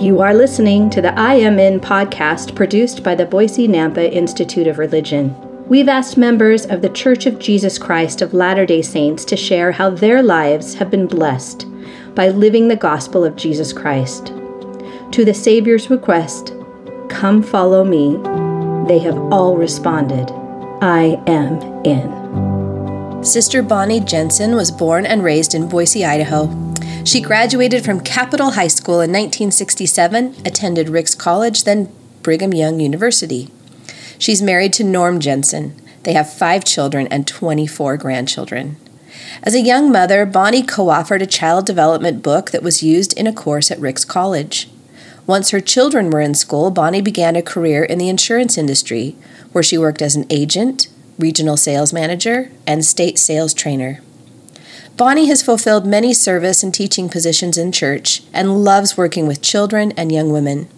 You are listening to the I Am In podcast produced by the Boise Nampa Institute of Religion. We've asked members of the Church of Jesus Christ of Latter day Saints to share how their lives have been blessed by living the gospel of Jesus Christ. To the Savior's request, Come follow me, they have all responded, I am in. Sister Bonnie Jensen was born and raised in Boise, Idaho. She graduated from Capital High School in 1967, attended Ricks College, then Brigham Young University. She's married to Norm Jensen. They have five children and 24 grandchildren. As a young mother, Bonnie co authored a child development book that was used in a course at Ricks College. Once her children were in school, Bonnie began a career in the insurance industry, where she worked as an agent, regional sales manager, and state sales trainer. Bonnie has fulfilled many service and teaching positions in church and loves working with children and young women.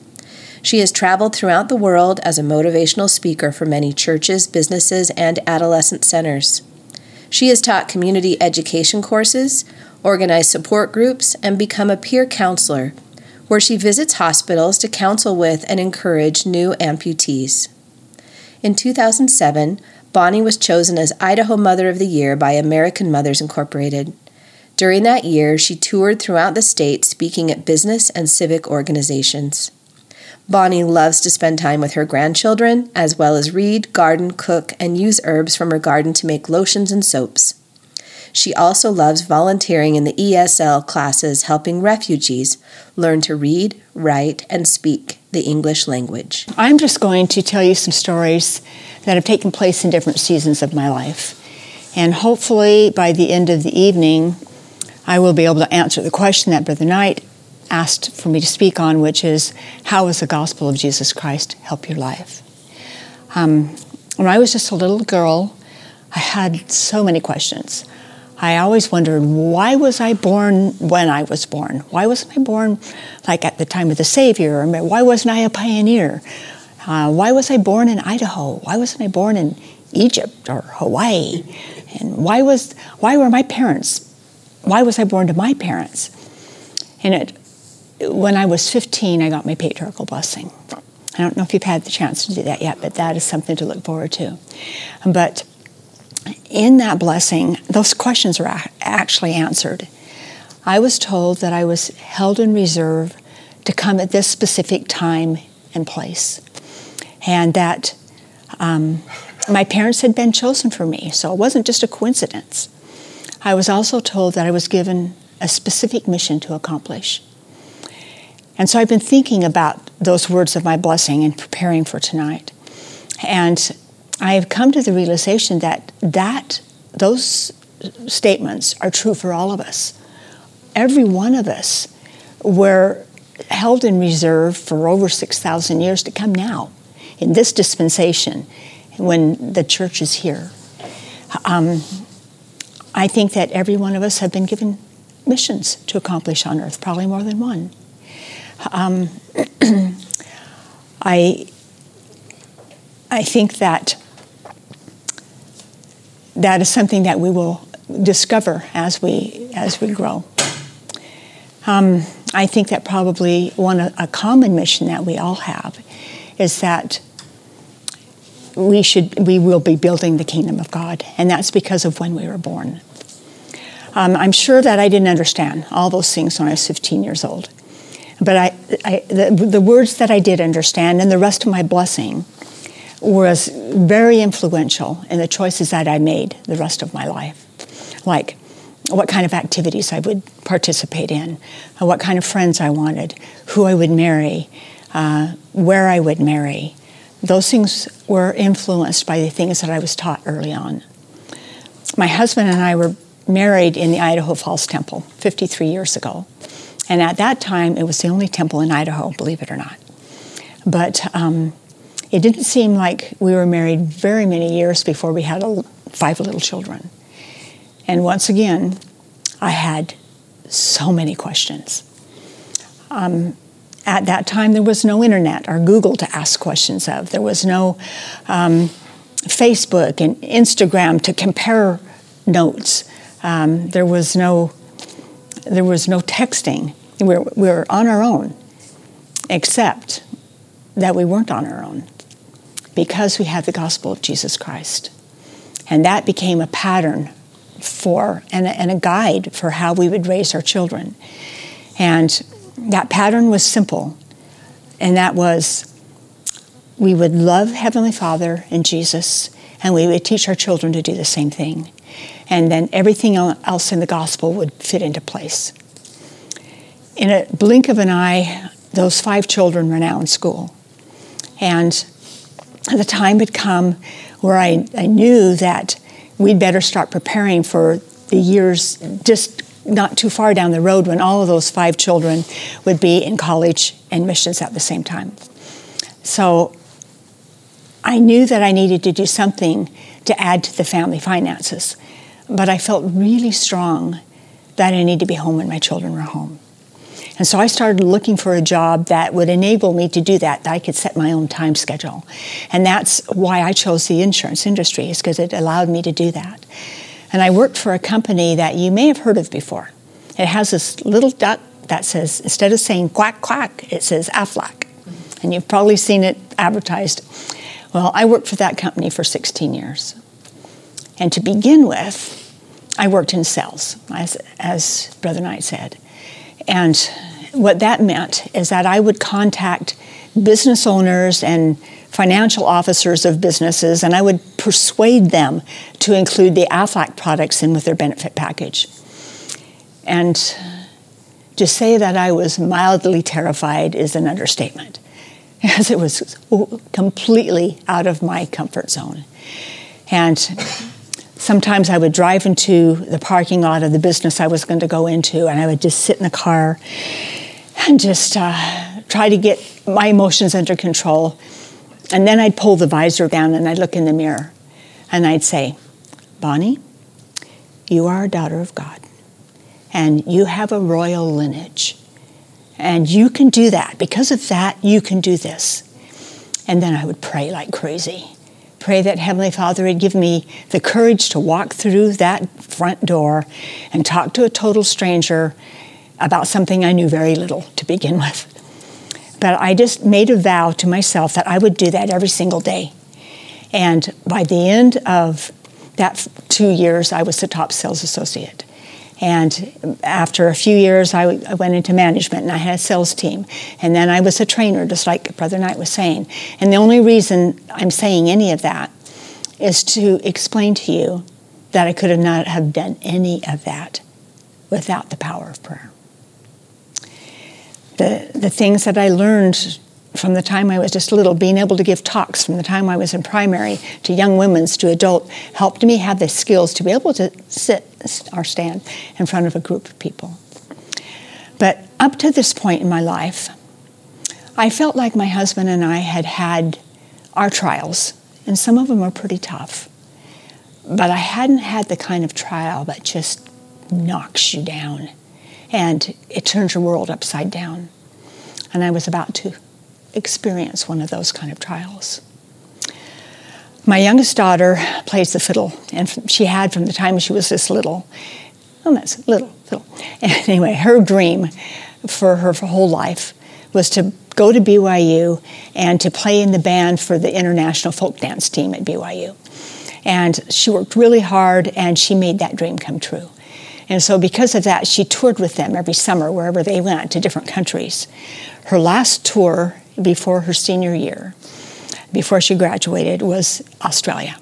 She has traveled throughout the world as a motivational speaker for many churches, businesses, and adolescent centers. She has taught community education courses, organized support groups, and become a peer counselor, where she visits hospitals to counsel with and encourage new amputees. In 2007, Bonnie was chosen as Idaho Mother of the Year by American Mothers Incorporated. During that year, she toured throughout the state speaking at business and civic organizations. Bonnie loves to spend time with her grandchildren, as well as read, garden, cook, and use herbs from her garden to make lotions and soaps. She also loves volunteering in the ESL classes helping refugees learn to read, write, and speak the English language. I'm just going to tell you some stories that have taken place in different seasons of my life. And hopefully by the end of the evening, I will be able to answer the question that Brother Knight asked for me to speak on, which is how does the gospel of Jesus Christ help your life? Um, when I was just a little girl, I had so many questions. I always wondered why was I born when I was born? Why wasn't I born like at the time of the Savior? Or why wasn't I a pioneer? Uh, why was I born in Idaho? Why wasn't I born in Egypt or Hawaii? And why was why were my parents? Why was I born to my parents? And it, when I was 15, I got my patriarchal blessing. I don't know if you've had the chance to do that yet, but that is something to look forward to. But in that blessing, those questions are actually answered. I was told that I was held in reserve to come at this specific time and place and that um, my parents had been chosen for me, so it wasn't just a coincidence. I was also told that I was given a specific mission to accomplish. And so I've been thinking about those words of my blessing and preparing for tonight. And I have come to the realization that that those statements are true for all of us. Every one of us were held in reserve for over 6,000 years to come now in this dispensation when the church is here. Um, I think that every one of us have been given missions to accomplish on earth, probably more than one. Um, I, I think that that is something that we will discover as we as we grow. Um, I think that probably one a common mission that we all have is that we should we will be building the kingdom of God, and that's because of when we were born. Um, I'm sure that I didn't understand all those things when I was 15 years old, but I, I the, the words that I did understand, and the rest of my blessing, was very influential in the choices that I made the rest of my life, like what kind of activities I would participate in, what kind of friends I wanted, who I would marry, uh, where I would marry, those things were influenced by the things that I was taught early on. My husband and I were married in the Idaho Falls Temple 53 years ago. And at that time, it was the only temple in Idaho, believe it or not. But um, it didn't seem like we were married very many years before we had a, five little children. And once again, I had so many questions. Um, at that time, there was no internet or Google to ask questions of. There was no um, Facebook and Instagram to compare notes. Um, there was no there was no texting. We were, we were on our own. except that we weren't on our own because we had the gospel of Jesus Christ. And that became a pattern for and a, and a guide for how we would raise our children. And that pattern was simple, and that was we would love Heavenly Father and Jesus, and we would teach our children to do the same thing. And then everything else in the gospel would fit into place. In a blink of an eye, those five children were now in school. And the time had come where I, I knew that we'd better start preparing for the years just not too far down the road when all of those five children would be in college and missions at the same time. So I knew that I needed to do something to add to the family finances, but I felt really strong that I needed to be home when my children were home. And so I started looking for a job that would enable me to do that, that I could set my own time schedule. And that's why I chose the insurance industry, is because it allowed me to do that. And I worked for a company that you may have heard of before. It has this little duck that says, instead of saying quack quack, it says Aflac. And you've probably seen it advertised. Well, I worked for that company for 16 years. And to begin with, I worked in sales, as, as Brother Knight said. And what that meant is that I would contact business owners and financial officers of businesses, and I would persuade them to include the AFLAC products in with their benefit package. And to say that I was mildly terrified is an understatement, as it was completely out of my comfort zone. And sometimes I would drive into the parking lot of the business I was going to go into, and I would just sit in the car and just uh, try to get my emotions under control. And then I'd pull the visor down and I'd look in the mirror and I'd say, Bonnie, you are a daughter of God, and you have a royal lineage. And you can do that. Because of that, you can do this. And then I would pray like crazy pray that Heavenly Father would give me the courage to walk through that front door and talk to a total stranger about something I knew very little to begin with. But I just made a vow to myself that I would do that every single day. And by the end of that two years, I was the top sales associate. And after a few years, I, went into management and I had a sales team. And then I was a trainer, just like Brother Knight was saying. And the only reason I'm saying any of that is to explain to you that I could have not have done any of that without the power of prayer. The, the things that I learned from the time I was just little, being able to give talks from the time I was in primary to young women's to adult, helped me have the skills to be able to sit or stand in front of a group of people. But up to this point in my life, I felt like my husband and I had had our trials, and some of them were pretty tough. But I hadn't had the kind of trial that just knocks you down and it turns your world upside down. And I was about to experience one of those kind of trials. My youngest daughter plays the fiddle, and she had from the time she was this little. Oh, that's little little. Anyway, her dream for her whole life was to go to BYU and to play in the band for the international folk dance team at BYU. And she worked really hard, and she made that dream come true. And so, because of that, she toured with them every summer wherever they went to different countries. Her last tour before her senior year, before she graduated, was Australia.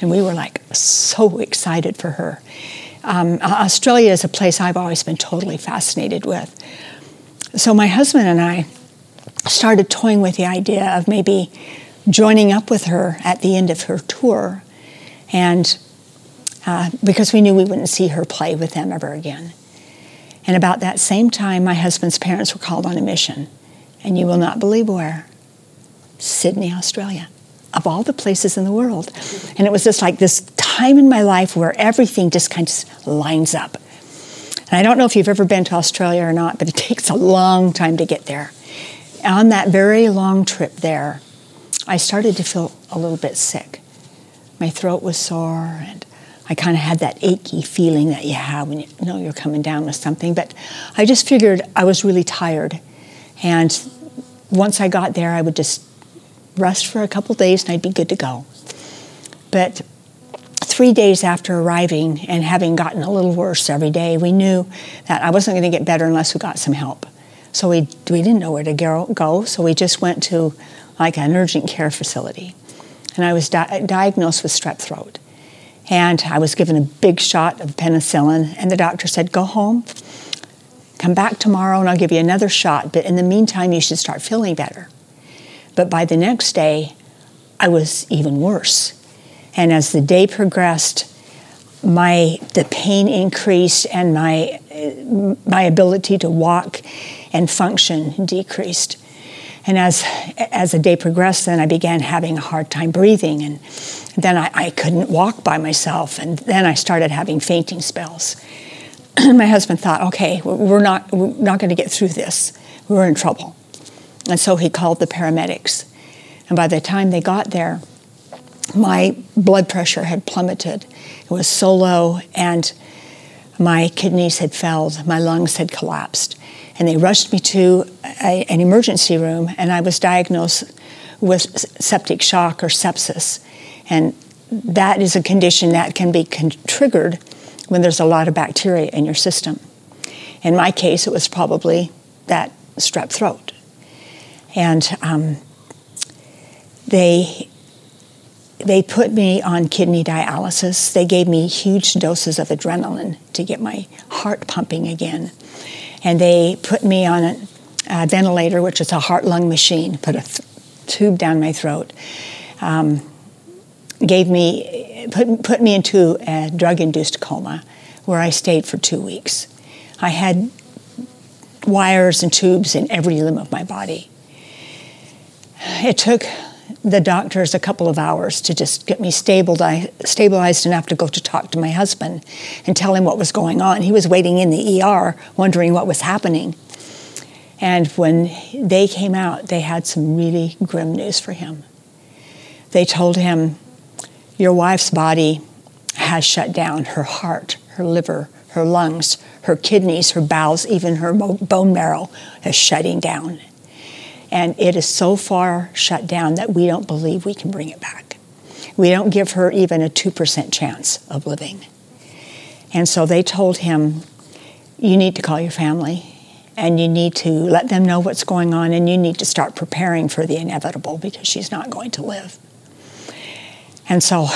And we were like so excited for her. Um, Australia is a place I've always been totally fascinated with. So my husband and I started toying with the idea of maybe joining up with her at the end of her tour, and uh, because we knew we wouldn't see her play with them ever again. And about that same time, my husband's parents were called on a mission and you will not believe where Sydney, Australia, of all the places in the world. And it was just like this time in my life where everything just kind of lines up. And I don't know if you've ever been to Australia or not, but it takes a long time to get there. On that very long trip there, I started to feel a little bit sick. My throat was sore, and I kind of had that achy feeling that you have when you know you're coming down with something. But I just figured I was really tired and once I got there, I would just rest for a couple days and I'd be good to go. But three days after arriving and having gotten a little worse every day, we knew that I wasn't going to get better unless we got some help. So we, we didn't know where to go, so we just went to like an urgent care facility. And I was di- diagnosed with strep throat. And I was given a big shot of penicillin, and the doctor said, Go home, come back tomorrow, and I'll give you another shot. But in the meantime, you should start feeling better. But by the next day, I was even worse. And as the day progressed, my the pain increased and my my ability to walk and function decreased. And as as the day progressed, then I began having a hard time breathing, and then I, I couldn't walk by myself, and then I started having fainting spells. my husband thought, okay, we're not we're not going to get through this. We're in trouble, and so he called the paramedics. And by the time they got there, my blood pressure had plummeted. It was so low, and my kidneys had failed, my lungs had collapsed. And they rushed me to a, an emergency room, and I was diagnosed with septic shock or sepsis. And that is a condition that can be con- triggered when there's a lot of bacteria in your system. In my case, it was probably that strep throat. And um, they they put me on kidney dialysis. They gave me huge doses of adrenaline to get my heart pumping again. And they put me on a, a ventilator, which is a heart lung machine, put a th- tube down my throat. Um, gave me, put, put me into a drug induced coma where I stayed for two weeks. I had wires and tubes in every limb of my body. It took the doctors a couple of hours to just get me stabilized enough to go to talk to my husband and tell him what was going on. He was waiting in the ER, wondering what was happening. And when they came out, they had some really grim news for him. They told him, Your wife's body has shut down her heart, her liver, her lungs, her kidneys, her bowels, even her bone marrow is shutting down. And it is so far shut down that we don't believe we can bring it back. We don't give her even a 2% chance of living. And so they told him, You need to call your family and you need to let them know what's going on and you need to start preparing for the inevitable because she's not going to live. And so,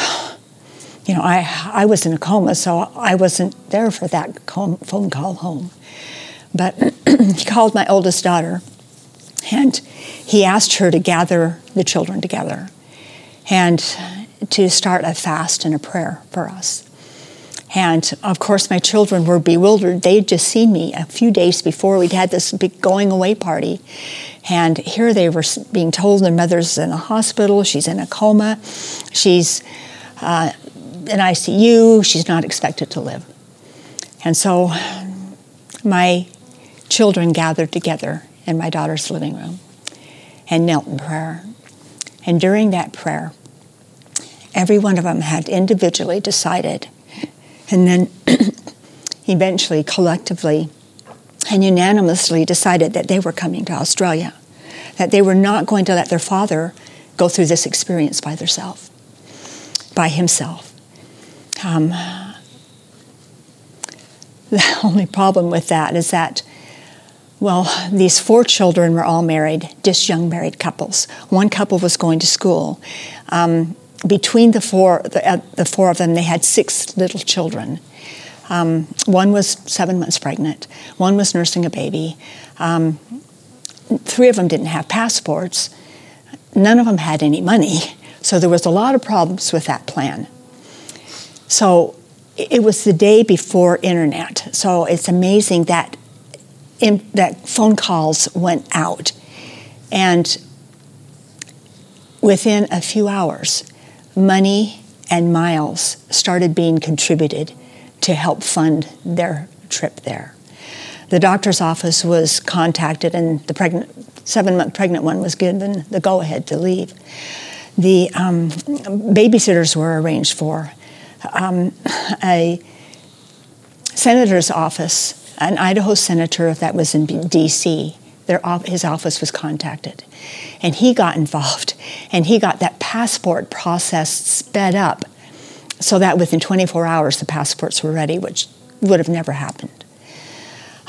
you know, I, I was in a coma, so I wasn't there for that phone call home. But he called my oldest daughter and he asked her to gather the children together and to start a fast and a prayer for us. And of course, my children were bewildered. They had just seen me a few days before. We'd had this big going away party. And here they were being told their mother's in a hospital, she's in a coma, she's uh, in ICU, she's not expected to live. And so my children gathered together in my daughter's living room and knelt in prayer. And during that prayer, every one of them had individually decided, and then eventually collectively and unanimously decided that they were coming to Australia, that they were not going to let their father go through this experience by themselves, by himself. Um, the only problem with that is that well, these four children were all married, just young married couples. One couple was going to school. Um, between the four, the, uh, the, four of them, they had six little children. Um, one was seven months pregnant. One was nursing a baby. Um, three of them didn't have passports. None of them had any money. So there was a lot of problems with that plan. So it was the day before internet. So it's amazing that in, that phone calls went out. And within a few hours, money and miles started being contributed to help fund their trip there. The doctor's office was contacted, and the pregnant, seven month pregnant one was given the go ahead to leave. The um, babysitters were arranged for. Um, a senator's office an Idaho senator that was in D.C. Their, his office was contacted. And he got involved and he got that passport process sped up so that within 24 hours the passports were ready, which would have never happened.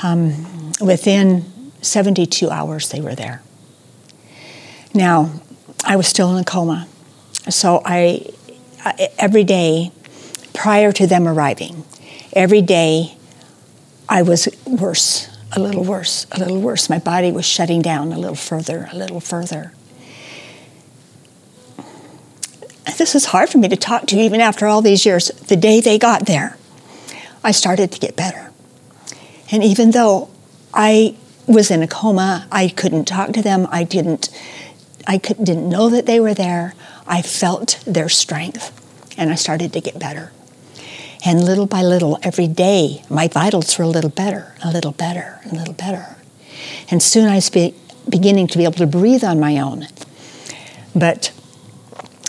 Um, within 72 hours, they were there. Now, I was still in a coma, so I, I every day prior to them arriving, every day I was worse, a little worse, a little worse. My body was shutting down a little further, a little further. This is hard for me to talk to even after all these years. The day they got there, I started to get better. And even though I was in a coma, I couldn't talk to them, I didn't I could, didn't know that they were there. I felt their strength and I started to get better. And little by little, every day, my vitals were a little better, a little better, a little better. And soon I was be, beginning to be able to breathe on my own. But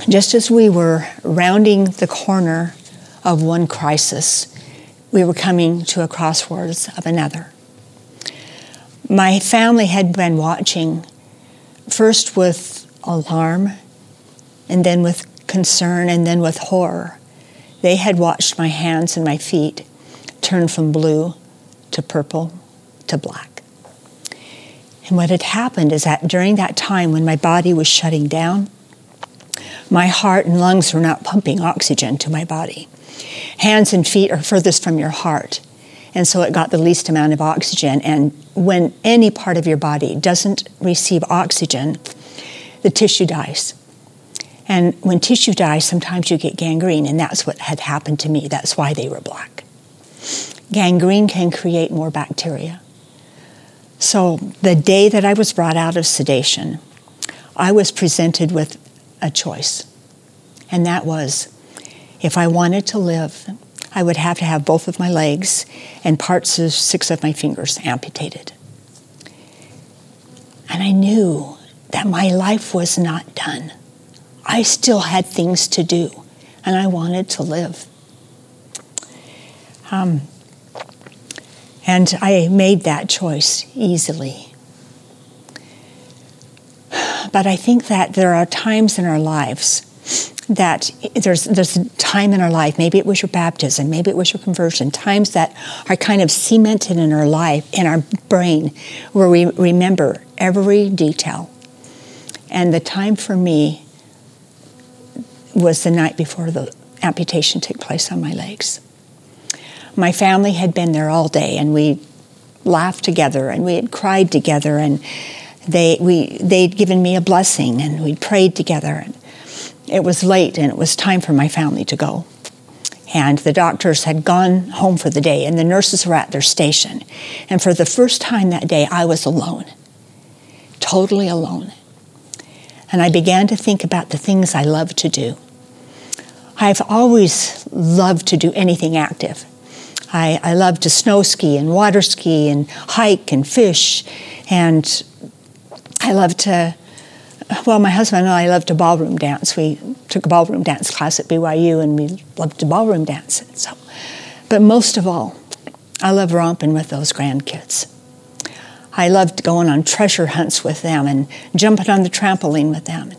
just as we were rounding the corner of one crisis, we were coming to a crossroads of another. My family had been watching, first with alarm, and then with concern, and then with horror. They had watched my hands and my feet turn from blue to purple to black. And what had happened is that during that time when my body was shutting down, my heart and lungs were not pumping oxygen to my body. Hands and feet are furthest from your heart. And so it got the least amount of oxygen. And when any part of your body doesn't receive oxygen, the tissue dies. And when tissue dies, sometimes you get gangrene, and that's what had happened to me. That's why they were black. Gangrene can create more bacteria. So the day that I was brought out of sedation, I was presented with a choice. And that was if I wanted to live, I would have to have both of my legs and parts of six of my fingers amputated. And I knew that my life was not done. I still had things to do, and I wanted to live. Um, and I made that choice easily. But I think that there are times in our lives that there's there's a time in our life, maybe it was your baptism, maybe it was your conversion, times that are kind of cemented in our life, in our brain, where we remember every detail. And the time for me was the night before the amputation took place on my legs. My family had been there all day, and we laughed together, and we had cried together, and they we they'd given me a blessing, and we prayed together. And it was late, and it was time for my family to go. And the doctors had gone home for the day, and the nurses were at their station. And for the first time that day, I was alone, totally alone. And I began to think about the things I love to do. I've always loved to do anything active. I, I love to snow ski and water ski and hike and fish. And I love to, well, my husband and I love to ballroom dance. We took a ballroom dance class at BYU and we loved to ballroom dance. So, but most of all, I love romping with those grandkids. I loved going on treasure hunts with them and jumping on the trampoline with them.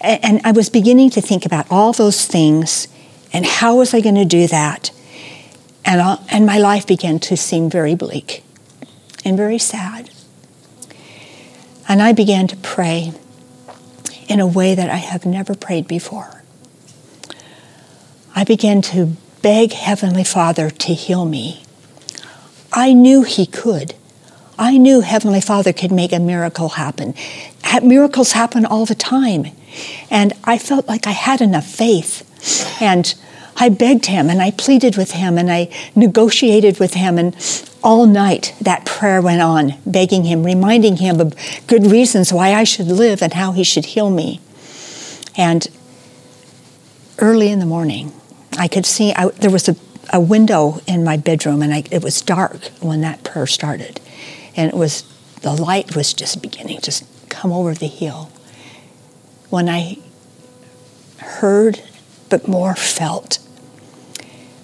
And, and I was beginning to think about all those things and how was I going to do that? And, and my life began to seem very bleak and very sad. And I began to pray in a way that I have never prayed before. I began to beg Heavenly Father to heal me. I knew He could. I knew Heavenly Father could make a miracle happen. Miracles happen all the time. And I felt like I had enough faith. And I begged him and I pleaded with him and I negotiated with him. And all night that prayer went on, begging him, reminding him of good reasons why I should live and how he should heal me. And early in the morning, I could see I, there was a, a window in my bedroom and I, it was dark when that prayer started and it was the light was just beginning to come over the hill. When I heard, but more felt,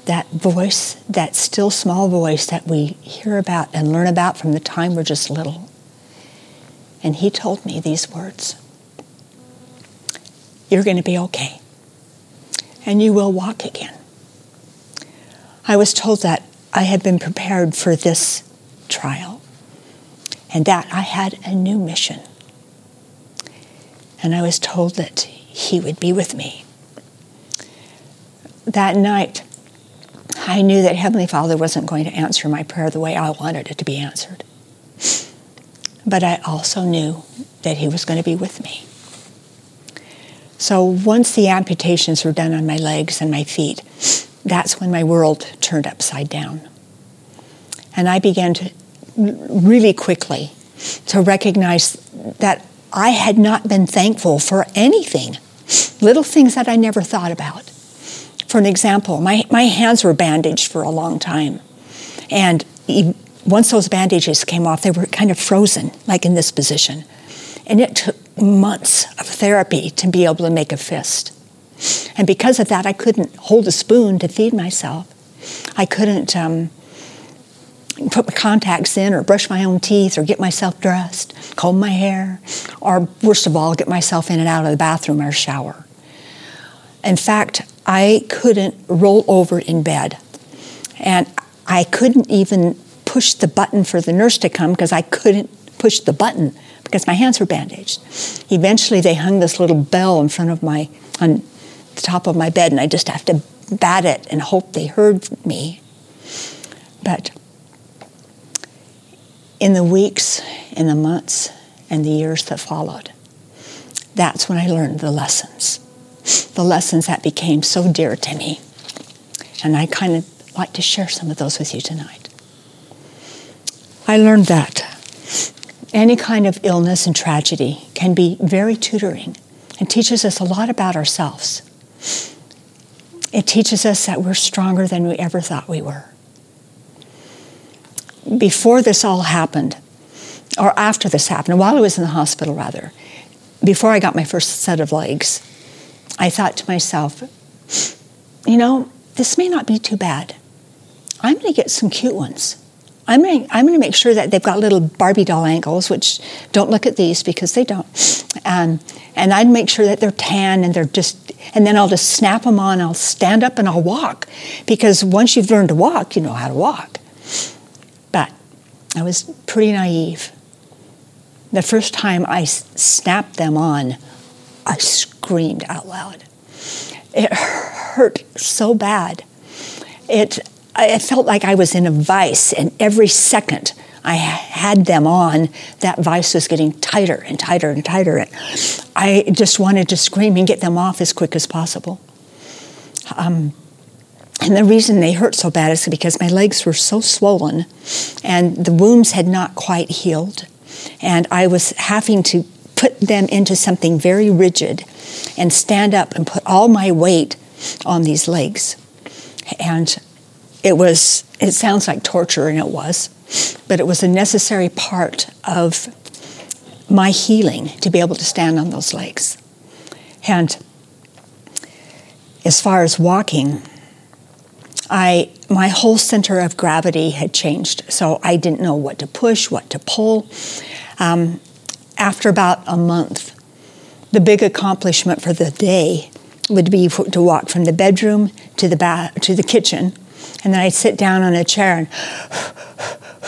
that voice, that still small voice that we hear about and learn about from the time we're just little. and he told me these words You're going to be okay, and you will walk again. I was told that I had been prepared for this trial and that I had a new mission. And I was told that he would be with me. That night, I knew that Heavenly Father wasn't going to answer my prayer the way I wanted it to be answered. But I also knew that He was going to be with me. So once the amputations were done on my legs and my feet, that's when my world turned upside down. And I began to really quickly to recognize that I had not been thankful for anything, little things that I never thought about. For an example, my, my hands were bandaged for a long time. And once those bandages came off, they were kind of frozen, like in this position. And it took months of therapy to be able to make a fist. And because of that, I couldn't hold a spoon to feed myself. I couldn't um, put my contacts in or brush my own teeth or get myself dressed, comb my hair, or worst of all, get myself in and out of the bathroom or shower. In fact, I couldn't roll over in bed. And I couldn't even push the button for the nurse to come because I couldn't push the button because my hands were bandaged. Eventually, they hung this little bell in front of my, on the top of my bed, and I just have to bat it and hope they heard me. But in the weeks, in the months, and the years that followed, that's when I learned the lessons. The lessons that became so dear to me. And I kind of like to share some of those with you tonight. I learned that any kind of illness and tragedy can be very tutoring and teaches us a lot about ourselves. It teaches us that we're stronger than we ever thought we were. Before this all happened, or after this happened, while I was in the hospital, rather, before I got my first set of legs, I thought to myself, you know, this may not be too bad. I'm going to get some cute ones. I'm going, to, I'm going to make sure that they've got little Barbie doll ankles, which don't look at these because they don't. Um, and I'd make sure that they're tan and they're just, and then I'll just snap them on. I'll stand up and I'll walk because once you've learned to walk, you know how to walk. But I was pretty naive. The first time I snapped them on, I screamed out loud. It hurt so bad. It I felt like I was in a vice, and every second I had them on, that vice was getting tighter and tighter and tighter. And I just wanted to scream and get them off as quick as possible. Um, and the reason they hurt so bad is because my legs were so swollen and the wounds had not quite healed. And I was having to put them into something very rigid and stand up and put all my weight on these legs. And it was it sounds like torture and it was but it was a necessary part of my healing to be able to stand on those legs and as far as walking i my whole center of gravity had changed so i didn't know what to push what to pull um, after about a month the big accomplishment for the day would be to walk from the bedroom to the ba- to the kitchen and then I'd sit down on a chair and,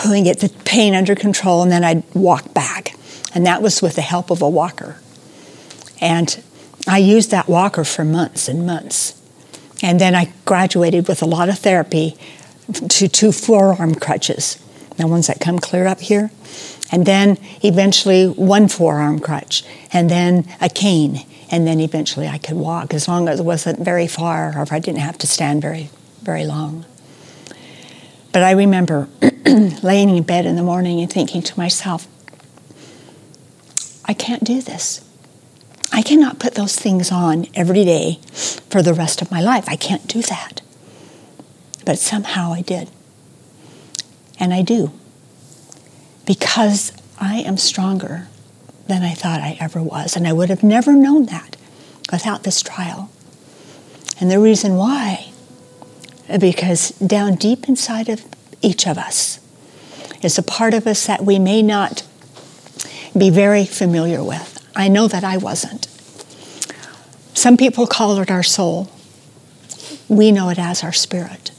and get the pain under control, and then I'd walk back. And that was with the help of a walker. And I used that walker for months and months. And then I graduated with a lot of therapy to two forearm crutches, the ones that come clear up here. And then eventually one forearm crutch, and then a cane. And then eventually I could walk as long as it wasn't very far or if I didn't have to stand very, very long. But I remember laying in bed in the morning and thinking to myself, I can't do this. I cannot put those things on every day for the rest of my life. I can't do that. But somehow I did. And I do. Because I am stronger than I thought I ever was. And I would have never known that without this trial. And the reason why because down deep inside of each of us is a part of us that we may not be very familiar with. I know that I wasn't. Some people call it our soul. We know it as our spirit.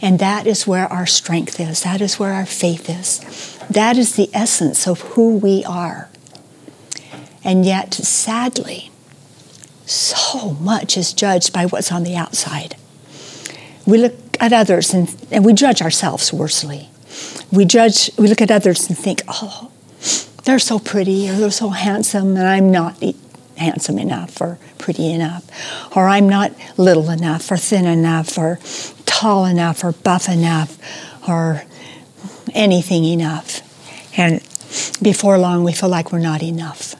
And that is where our strength is. That is where our faith is. That is the essence of who we are. And yet, sadly, so much is judged by what's on the outside. We look at others and, and we judge ourselves worsely. We judge, we look at others and think, oh, they're so pretty or they're so handsome and I'm not handsome enough or pretty enough. Or I'm not little enough or thin enough or tall enough or buff enough or anything enough. And before long, we feel like we're not enough.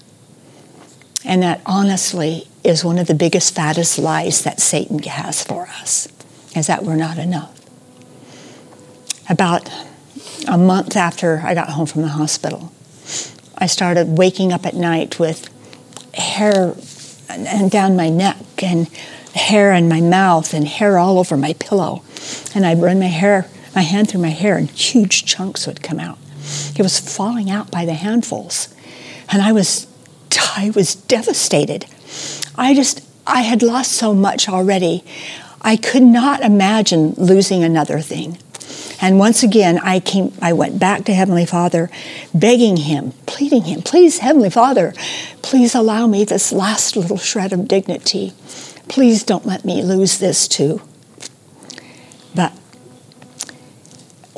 And that honestly is one of the biggest, fattest lies that Satan has for us, is that we're not enough. About a month after I got home from the hospital, I started waking up at night with hair and down my neck and hair in my mouth and hair all over my pillow. And I'd run my hair, my hand through my hair, and huge chunks would come out. It was falling out by the handfuls. And I was I was devastated. I just I had lost so much already. I could not imagine losing another thing. And once again, I came, I went back to Heavenly Father, begging Him, pleading Him, please, Heavenly Father, please allow me this last little shred of dignity. Please don't let me lose this too. But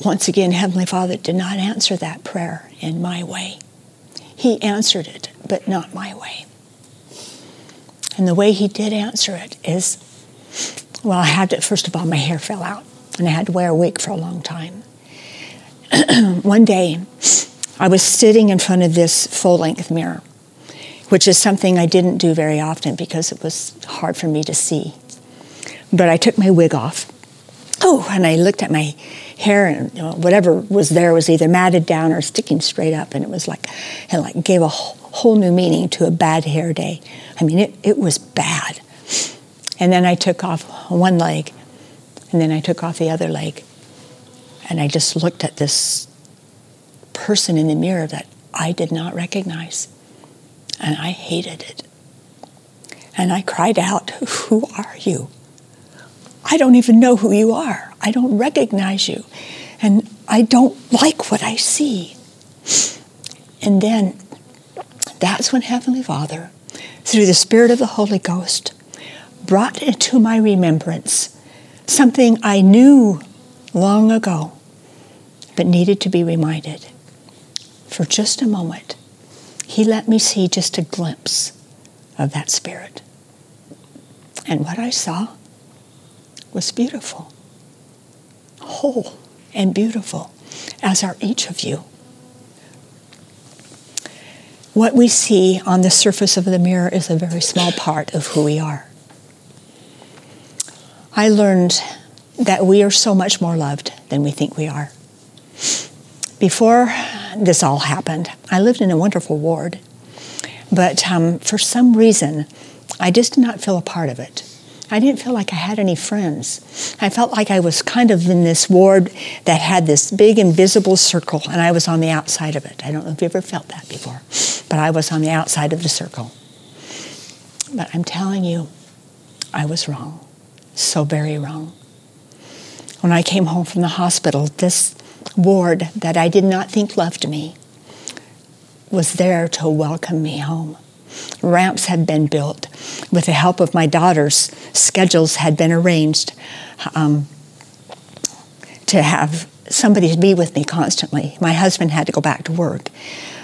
once again, Heavenly Father did not answer that prayer in my way. He answered it, but not my way. And the way He did answer it is well, I had to, first of all, my hair fell out and I had to wear a wig for a long time. One day, I was sitting in front of this full length mirror, which is something I didn't do very often because it was hard for me to see. But I took my wig off. Oh, and I looked at my hair, and you know, whatever was there was either matted down or sticking straight up, and it was like, it like gave a whole new meaning to a bad hair day. I mean, it, it was bad. And then I took off one leg, and then I took off the other leg. And I just looked at this person in the mirror that I did not recognize. And I hated it. And I cried out, Who are you? I don't even know who you are. I don't recognize you. And I don't like what I see. And then that's when Heavenly Father, through the Spirit of the Holy Ghost, brought into my remembrance something I knew long ago, but needed to be reminded. For just a moment, he let me see just a glimpse of that spirit. And what I saw was beautiful, whole and beautiful, as are each of you. What we see on the surface of the mirror is a very small part of who we are. I learned that we are so much more loved than we think we are. Before this all happened, I lived in a wonderful ward, but um, for some reason, I just did not feel a part of it. I didn't feel like I had any friends. I felt like I was kind of in this ward that had this big invisible circle, and I was on the outside of it. I don't know if you ever felt that before, but I was on the outside of the circle. But I'm telling you, I was wrong so very wrong. When I came home from the hospital, this ward that I did not think loved me was there to welcome me home. Ramps had been built. With the help of my daughters, schedules had been arranged um, to have somebody be with me constantly. My husband had to go back to work.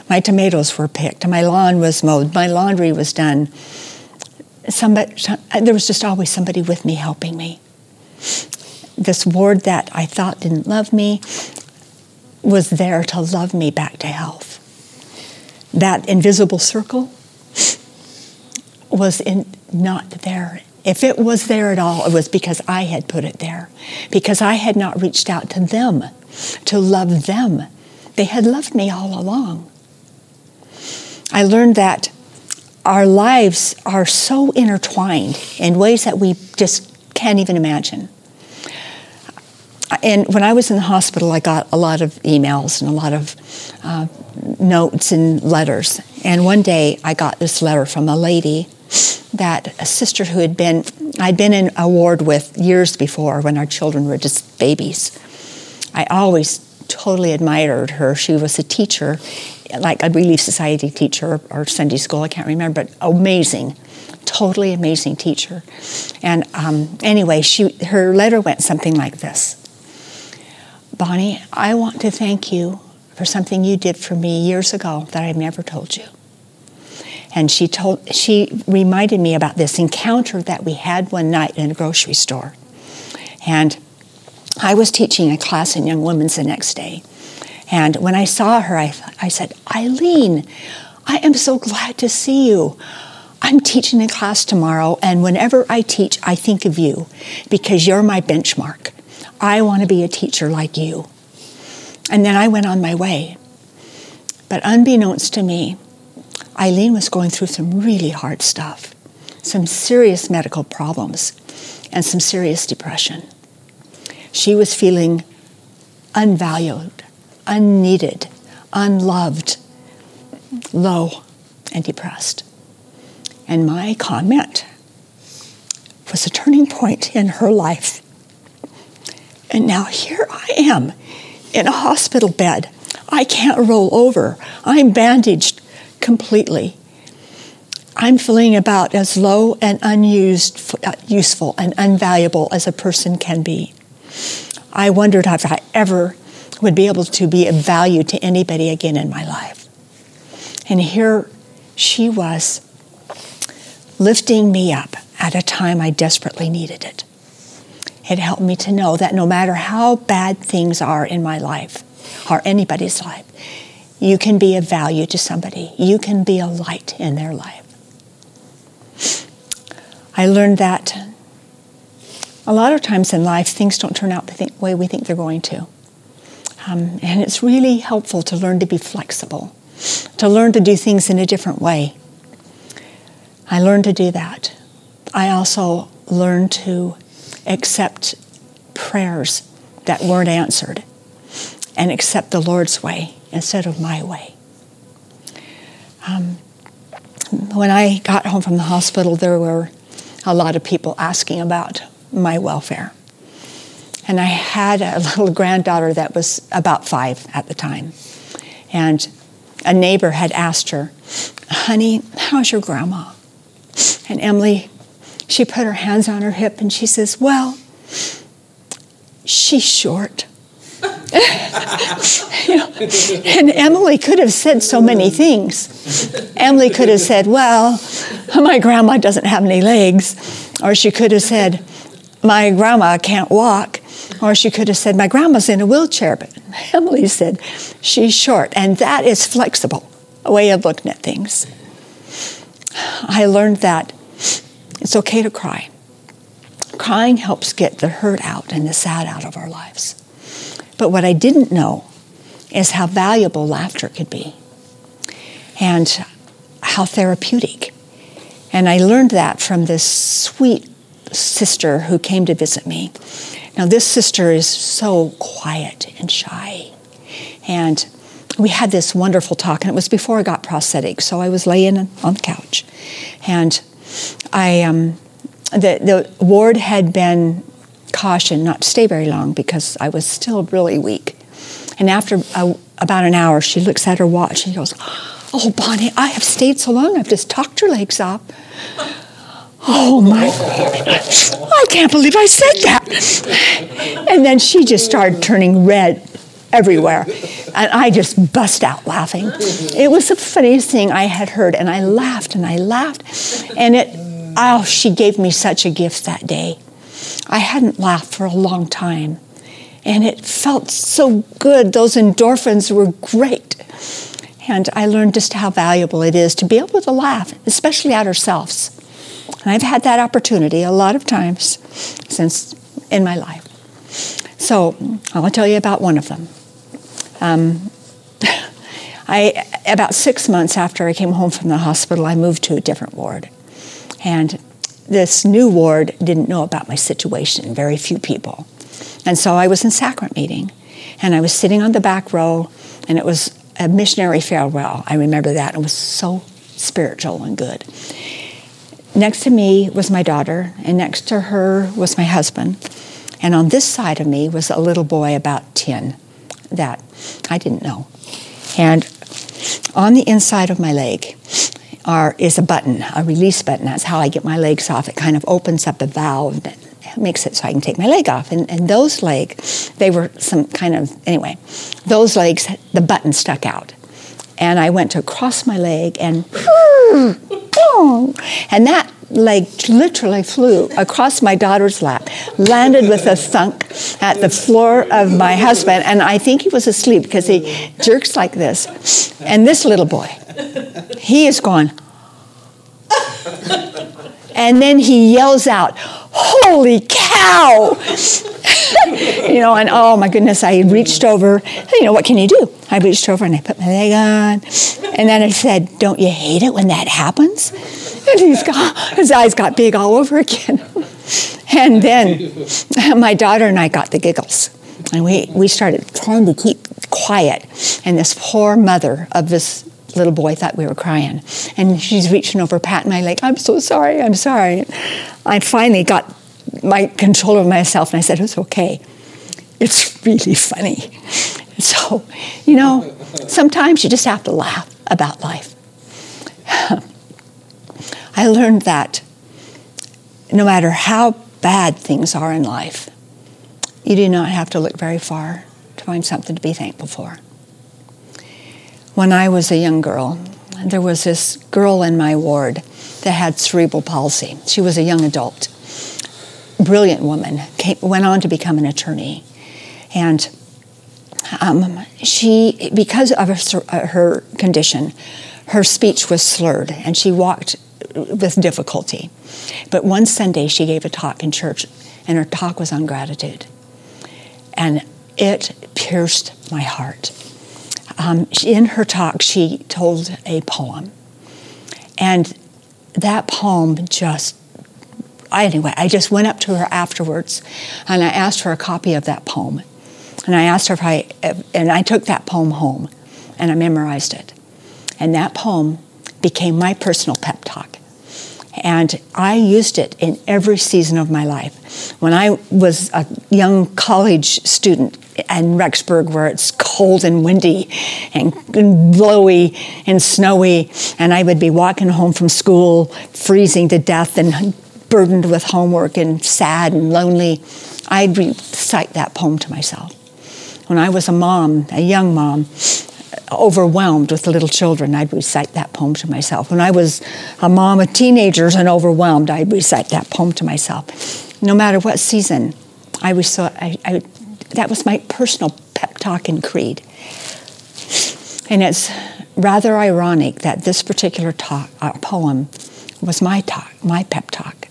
My tomatoes were picked. My lawn was mowed. My laundry was done somebody, uh, there was just always somebody with me helping me. This ward that I thought didn't love me was there to love me back to health. That invisible circle was in, not there. If it was there at all, it was because I had put it there, because I had not reached out to them to love them. They had loved me all along. I learned that our lives are so intertwined in ways that we just can't even imagine. And when I was in the hospital, I got a lot of emails and a lot of uh, notes and letters. And one day I got this letter from a lady that a sister who had been, I'd been in a ward with years before when our children were just babies. I always totally admired her. She was a teacher, like a Relief Society teacher or Sunday school, I can't remember, but amazing, totally amazing teacher. And um, anyway, she, her letter went something like this Bonnie, I want to thank you for something you did for me years ago that I've never told you. And she told she reminded me about this encounter that we had one night in a grocery store. And I was teaching a class in young women's the next day. And when I saw her, I, I said, Eileen, I am so glad to see you. I'm teaching a class tomorrow, and whenever I teach, I think of you because you're my benchmark. I want to be a teacher like you. And then I went on my way. But unbeknownst to me, Eileen was going through some really hard stuff, some serious medical problems, and some serious depression. She was feeling unvalued, unneeded, unloved, low, and depressed. And my comment was a turning point in her life. And now here I am in a hospital bed. I can't roll over. I'm bandaged completely. I'm feeling about as low and unused, uh, useful and unvaluable as a person can be. I wondered if I ever would be able to be of value to anybody again in my life. And here she was lifting me up at a time I desperately needed it. It helped me to know that no matter how bad things are in my life or anybody's life, you can be of value to somebody. You can be a light in their life. I learned that a lot of times in life, things don't turn out the way we think they're going to. Um, and it's really helpful to learn to be flexible, to learn to do things in a different way. I learned to do that. I also learned to accept prayers that weren't answered and accept the Lord's way instead of my way. Um, when I got home from the hospital, there were a lot of people asking about my welfare. And I had a little granddaughter that was about five at the time. And a neighbor had asked her, Honey, how's your grandma? And Emily, she put her hands on her hip and she says, Well, she's short. you know, and Emily could have said so many things. Emily could have said, Well, my grandma doesn't have any legs. Or she could have said, My grandma can't walk. Or she could have said, My grandma's in a wheelchair. But Emily said, She's short. And that is flexible, a way of looking at things. I learned that it's okay to cry. Crying helps get the hurt out and the sad out of our lives. But what I didn't know is how valuable laughter could be and how therapeutic. And I learned that from this sweet sister who came to visit me. Now, this sister is so quiet and shy. And we had this wonderful talk, and it was before I got prosthetic. so I was laying on the couch. And I, um, the, the ward had been cautioned not to stay very long because I was still really weak. And after a, about an hour, she looks at her watch and goes, Oh, Bonnie, I have stayed so long, I've just talked your legs off. Oh my I can't believe I said that. And then she just started turning red everywhere. And I just bust out laughing. It was the funniest thing I had heard. And I laughed and I laughed. And it, oh, she gave me such a gift that day. I hadn't laughed for a long time. And it felt so good. Those endorphins were great. And I learned just how valuable it is to be able to laugh, especially at ourselves. And I've had that opportunity a lot of times since in my life. So I'll tell you about one of them. Um, I, about six months after I came home from the hospital, I moved to a different ward. And this new ward didn't know about my situation, very few people. And so I was in sacrament meeting, and I was sitting on the back row, and it was a missionary farewell. I remember that. It was so spiritual and good. Next to me was my daughter, and next to her was my husband. And on this side of me was a little boy about 10 that I didn't know. And on the inside of my leg are, is a button, a release button. That's how I get my legs off. It kind of opens up a valve that makes it so I can take my leg off. And, and those legs, they were some kind of, anyway, those legs, the button stuck out. And I went to cross my leg and, boom, and that leg literally flew across my daughter's lap, landed with a thunk at the floor of my husband, and I think he was asleep because he jerks like this. And this little boy, he is gone. and then he yells out, Holy cow! you know, and oh my goodness, I reached over. You know, what can you do? I reached over and I put my leg on. And then I said, Don't you hate it when that happens? And he's got, his eyes got big all over again. and then my daughter and I got the giggles. And we, we started trying to keep quiet. And this poor mother of this little boy thought we were crying. And she's reaching over, patting my leg. I'm so sorry, I'm sorry. I finally got my control of myself and I said, It's okay. It's really funny. So, you know, sometimes you just have to laugh about life. I learned that no matter how bad things are in life, you do not have to look very far to find something to be thankful for. When I was a young girl, there was this girl in my ward that had cerebral palsy. She was a young adult, brilliant woman, came, went on to become an attorney. And um, she, because of her, uh, her condition, her speech was slurred and she walked with difficulty. But one Sunday she gave a talk in church, and her talk was on gratitude. And it pierced my heart. Um, in her talk, she told a poem. And that poem just, I, anyway, I just went up to her afterwards and I asked for a copy of that poem. And I asked her if I, and I took that poem home and I memorized it. And that poem became my personal pep talk. And I used it in every season of my life. When I was a young college student in Rexburg, where it's cold and windy and blowy and snowy, and I would be walking home from school, freezing to death and burdened with homework and sad and lonely, I'd recite that poem to myself. When I was a mom, a young mom, overwhelmed with little children, I'd recite that poem to myself. When I was a mom of teenagers and overwhelmed, I'd recite that poem to myself. No matter what season, I recite, I, I, that was my personal pep talk and creed. And it's rather ironic that this particular talk, uh, poem was my talk, my pep talk.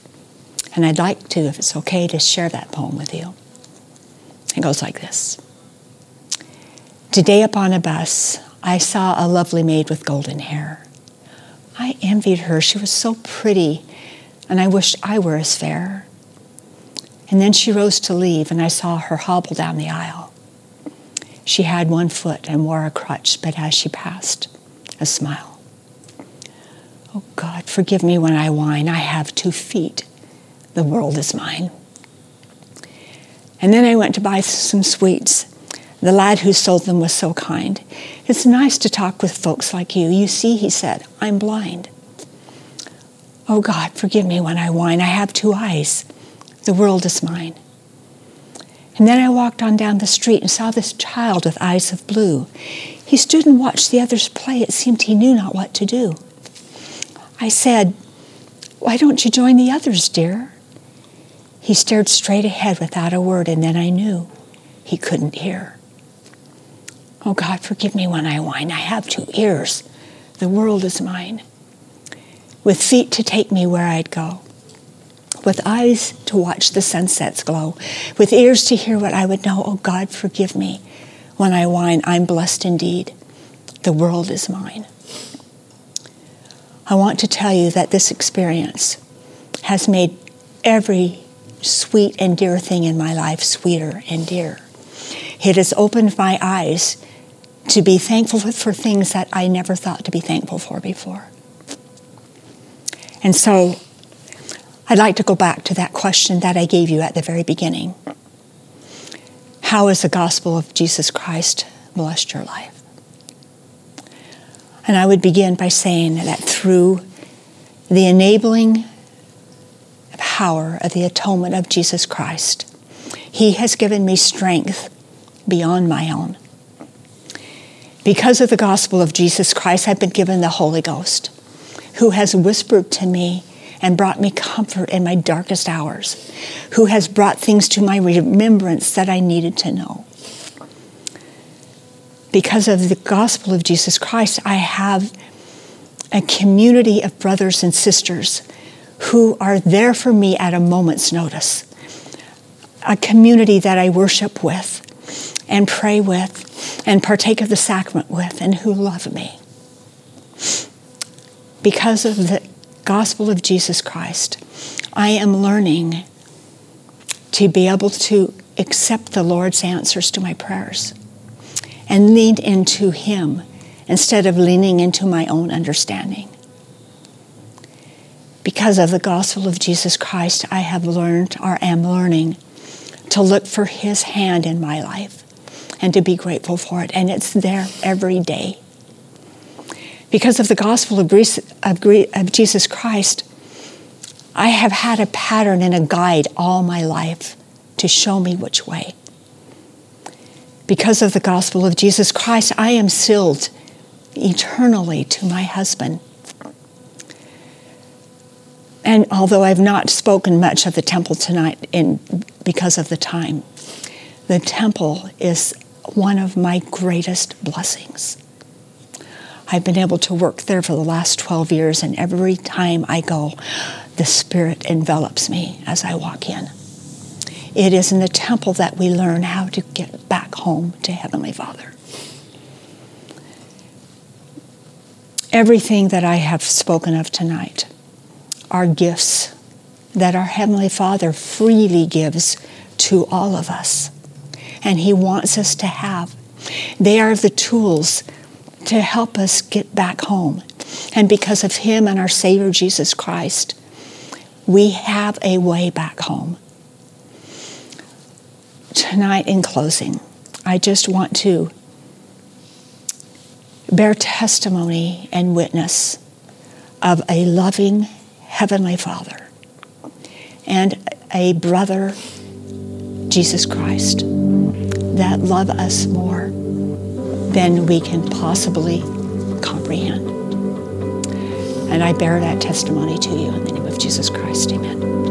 And I'd like to, if it's okay, to share that poem with you. It goes like this. Today upon a bus, I saw a lovely maid with golden hair. I envied her. She was so pretty, and I wished I were as fair. And then she rose to leave, and I saw her hobble down the aisle. She had one foot and wore a crutch, but as she passed, a smile. Oh God, forgive me when I whine. I have two feet. The world is mine. And then I went to buy some sweets the lad who sold them was so kind. It's nice to talk with folks like you. You see, he said, I'm blind. Oh God, forgive me when I whine. I have two eyes. The world is mine. And then I walked on down the street and saw this child with eyes of blue. He stood and watched the others play. It seemed he knew not what to do. I said, Why don't you join the others, dear? He stared straight ahead without a word, and then I knew he couldn't hear. Oh God, forgive me when I whine. I have two ears. The world is mine. With feet to take me where I'd go. With eyes to watch the sunsets glow. With ears to hear what I would know. Oh God, forgive me when I whine. I'm blessed indeed. The world is mine. I want to tell you that this experience has made every sweet and dear thing in my life sweeter and dear. It has opened my eyes to be thankful for things that I never thought to be thankful for before. And so I'd like to go back to that question that I gave you at the very beginning. How has the gospel of Jesus Christ blessed your life? And I would begin by saying that through the enabling power of the atonement of Jesus Christ, He has given me strength beyond my own. Because of the gospel of Jesus Christ, I've been given the Holy Ghost, who has whispered to me and brought me comfort in my darkest hours, who has brought things to my remembrance that I needed to know. Because of the gospel of Jesus Christ, I have a community of brothers and sisters who are there for me at a moment's notice, a community that I worship with and pray with and partake of the sacrament with and who love me. Because of the gospel of Jesus Christ, I am learning to be able to accept the Lord's answers to my prayers and lean into Him instead of leaning into my own understanding. Because of the gospel of Jesus Christ, I have learned or am learning to look for His hand in my life and to be grateful for it. And it's there every day. Because of the gospel of, Jesus Christ, I have had a pattern and a guide all my life to show me which way. Because of the gospel of Jesus Christ, I am sealed eternally to my husband. And although I've not spoken much of the temple tonight in, because of the time, the temple is one of my greatest blessings. I've been able to work there for the last 12 years, and every time I go, the Spirit envelops me as I walk in. It is in the temple that we learn how to get back home to Heavenly Father. Everything that I have spoken of tonight are gifts that our Heavenly Father freely gives to all of us and He wants us to have. They are the tools to help us get back home. And because of Him and our Savior Jesus Christ, we have a way back home. Tonight, in closing, I just want to bear testimony and witness of a loving Heavenly Father and a brother, Jesus Christ that love us more than we can possibly comprehend. And I bear that testimony to you in the name of Jesus Christ. Amen.